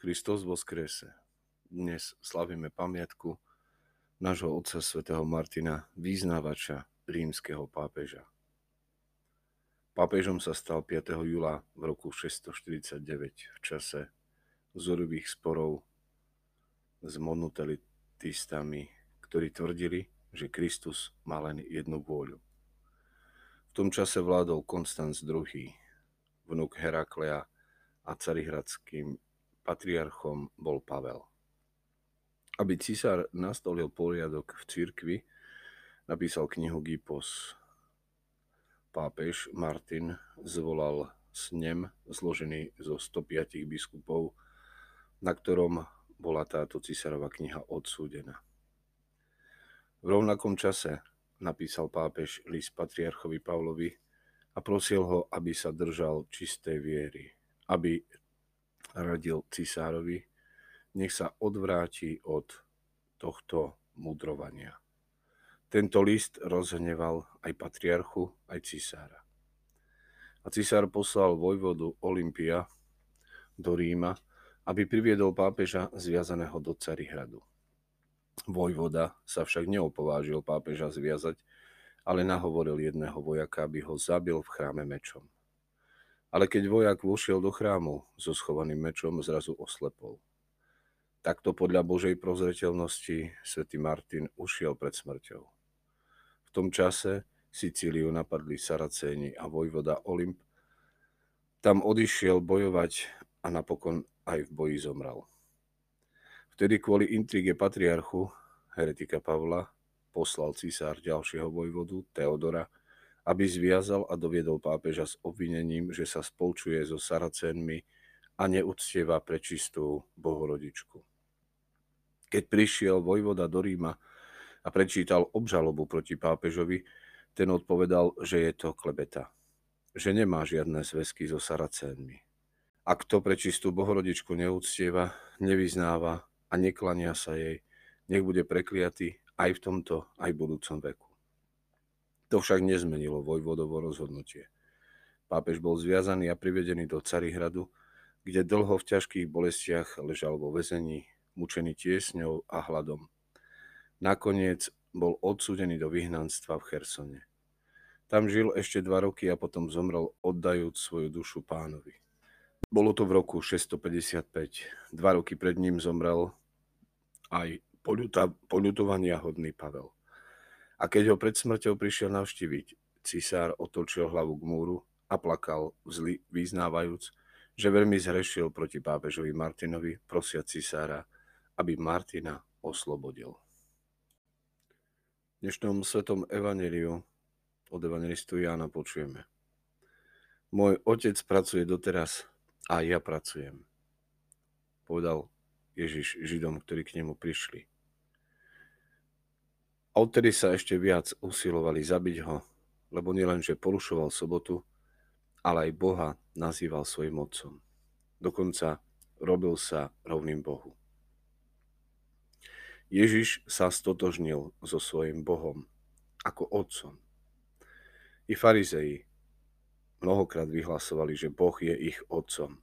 Kristus skrese. Dnes slavíme pamiatku nášho otca svätého Martina, význavača rímskeho pápeža. Pápežom sa stal 5. júla v roku 649 v čase vzorových sporov s monotelitistami, ktorí tvrdili, že Kristus má len jednu vôľu. V tom čase vládol Konstanc II, vnúk Heraklea a carihradským patriarchom bol Pavel. Aby císar nastolil poriadok v cirkvi, napísal knihu Gypos. Pápež Martin zvolal snem zložený zo 105 biskupov, na ktorom bola táto císarová kniha odsúdená. V rovnakom čase napísal pápež list patriarchovi Pavlovi a prosil ho, aby sa držal čistej viery, aby radil cisárovi, nech sa odvráti od tohto mudrovania. Tento list rozhneval aj patriarchu, aj cisára. A cisár poslal vojvodu Olympia do Ríma, aby priviedol pápeža zviazaného do Carihradu. Vojvoda sa však neopovážil pápeža zviazať, ale nahovoril jedného vojaka, aby ho zabil v chráme mečom. Ale keď vojak vošiel do chrámu so schovaným mečom, zrazu oslepol. Takto podľa Božej prozreteľnosti svätý Martin ušiel pred smrťou. V tom čase Sicíliu napadli Saracéni a vojvoda Olymp. Tam odišiel bojovať a napokon aj v boji zomrel. Vtedy kvôli intrige patriarchu, heretika Pavla, poslal císár ďalšieho vojvodu, Teodora, aby zviazal a doviedol pápeža s obvinením, že sa spolčuje so Saracénmi a neúctieva prečistú bohorodičku. Keď prišiel vojvoda do Ríma a prečítal obžalobu proti pápežovi, ten odpovedal, že je to klebeta, že nemá žiadne zväzky so Saracénmi. A kto prečistú bohorodičku neúctieva, nevyznáva a neklania sa jej, nech bude prekliatý aj v tomto, aj v budúcom veku. To však nezmenilo vojvodovo rozhodnutie. Pápež bol zviazaný a privedený do Carihradu, kde dlho v ťažkých bolestiach ležal vo väzení, mučený tiesňou a hladom. Nakoniec bol odsúdený do vyhnanstva v Chersone. Tam žil ešte dva roky a potom zomrel oddajúc svoju dušu pánovi. Bolo to v roku 655. Dva roky pred ním zomrel aj poľutovania hodný Pavel. A keď ho pred smrťou prišiel navštíviť, cisár otočil hlavu k múru a plakal vzli, vyznávajúc, že veľmi zhrešil proti pápežovi Martinovi, prosia cisára, aby Martina oslobodil. V dnešnom svetom evaneliu od evangelistu Jána počujeme. Môj otec pracuje doteraz a ja pracujem. Povedal Ježiš Židom, ktorí k nemu prišli. Odtedy sa ešte viac usilovali zabiť ho, lebo nielenže porušoval sobotu, ale aj Boha nazýval svojim otcom. Dokonca robil sa rovným Bohu. Ježiš sa stotožnil so svojim Bohom ako otcom. I farizei mnohokrát vyhlasovali, že Boh je ich otcom.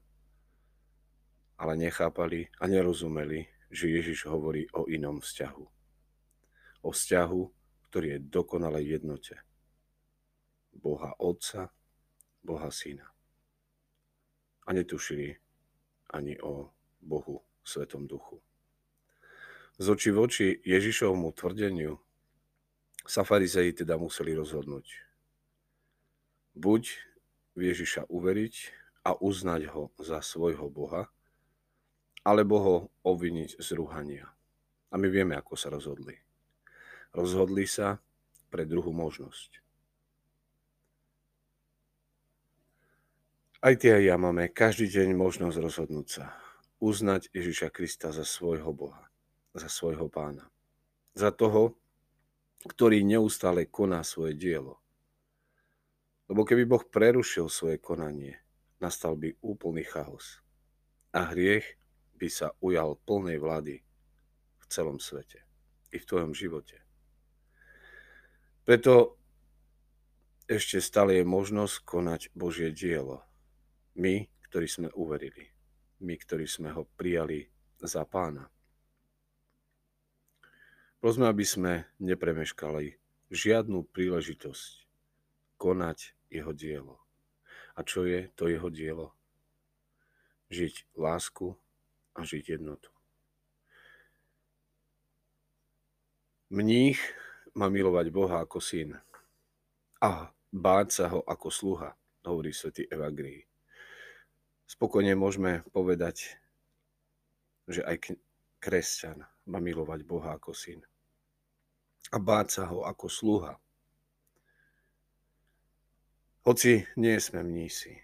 Ale nechápali a nerozumeli, že Ježiš hovorí o inom vzťahu o vzťahu, ktorý je dokonalej jednote. Boha Otca, Boha Syna. A netušili ani o Bohu Svetom Duchu. Z oči v oči Ježišovmu tvrdeniu sa farizei teda museli rozhodnúť. Buď v Ježiša uveriť a uznať ho za svojho Boha, alebo ho obviniť z rúhania. A my vieme, ako sa rozhodli. Rozhodli sa pre druhú možnosť. Aj ty a ja máme každý deň možnosť rozhodnúť sa. Uznať Ježiša Krista za svojho Boha, za svojho pána. Za toho, ktorý neustále koná svoje dielo. Lebo keby Boh prerušil svoje konanie, nastal by úplný chaos. A hriech by sa ujal plnej vlády v celom svete. I v tvojom živote. Preto ešte stále je možnosť konať Božie dielo. My, ktorí sme uverili. my, ktorí sme ho prijali za pána. Prosme, aby sme nepremeškali žiadnu príležitosť konať jeho dielo. A čo je to jeho dielo? Žiť lásku a žiť jednotu. Mních má milovať Boha ako syn a báť sa ho ako sluha, hovorí svätý Evagrii. Spokojne môžeme povedať, že aj kresťan má milovať Boha ako syn a báť sa ho ako sluha. Hoci nie sme mnísi,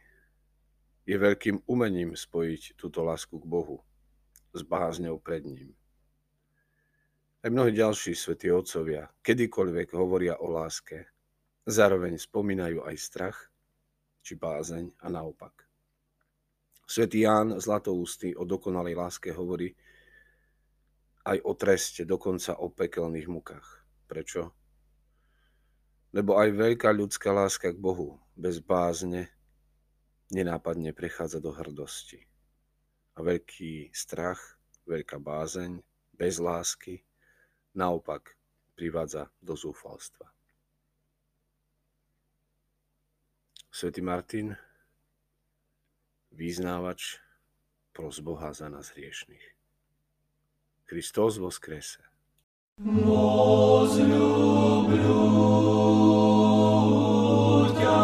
je veľkým umením spojiť túto lásku k Bohu s bázňou pred ním. Aj mnohí ďalší svätí otcovia kedykoľvek hovoria o láske, zároveň spomínajú aj strach či bázeň a naopak. Svetý Ján Zlatoústy o dokonalej láske hovorí aj o treste, dokonca o pekelných mukách. Prečo? Lebo aj veľká ľudská láska k Bohu bez bázne nenápadne prechádza do hrdosti. A veľký strach, veľká bázeň bez lásky naopak privádza do zúfalstva. Svetý Martin, význávač, pros Boha za nás hriešných. Kristus vo skrese. Возлюблю ťa,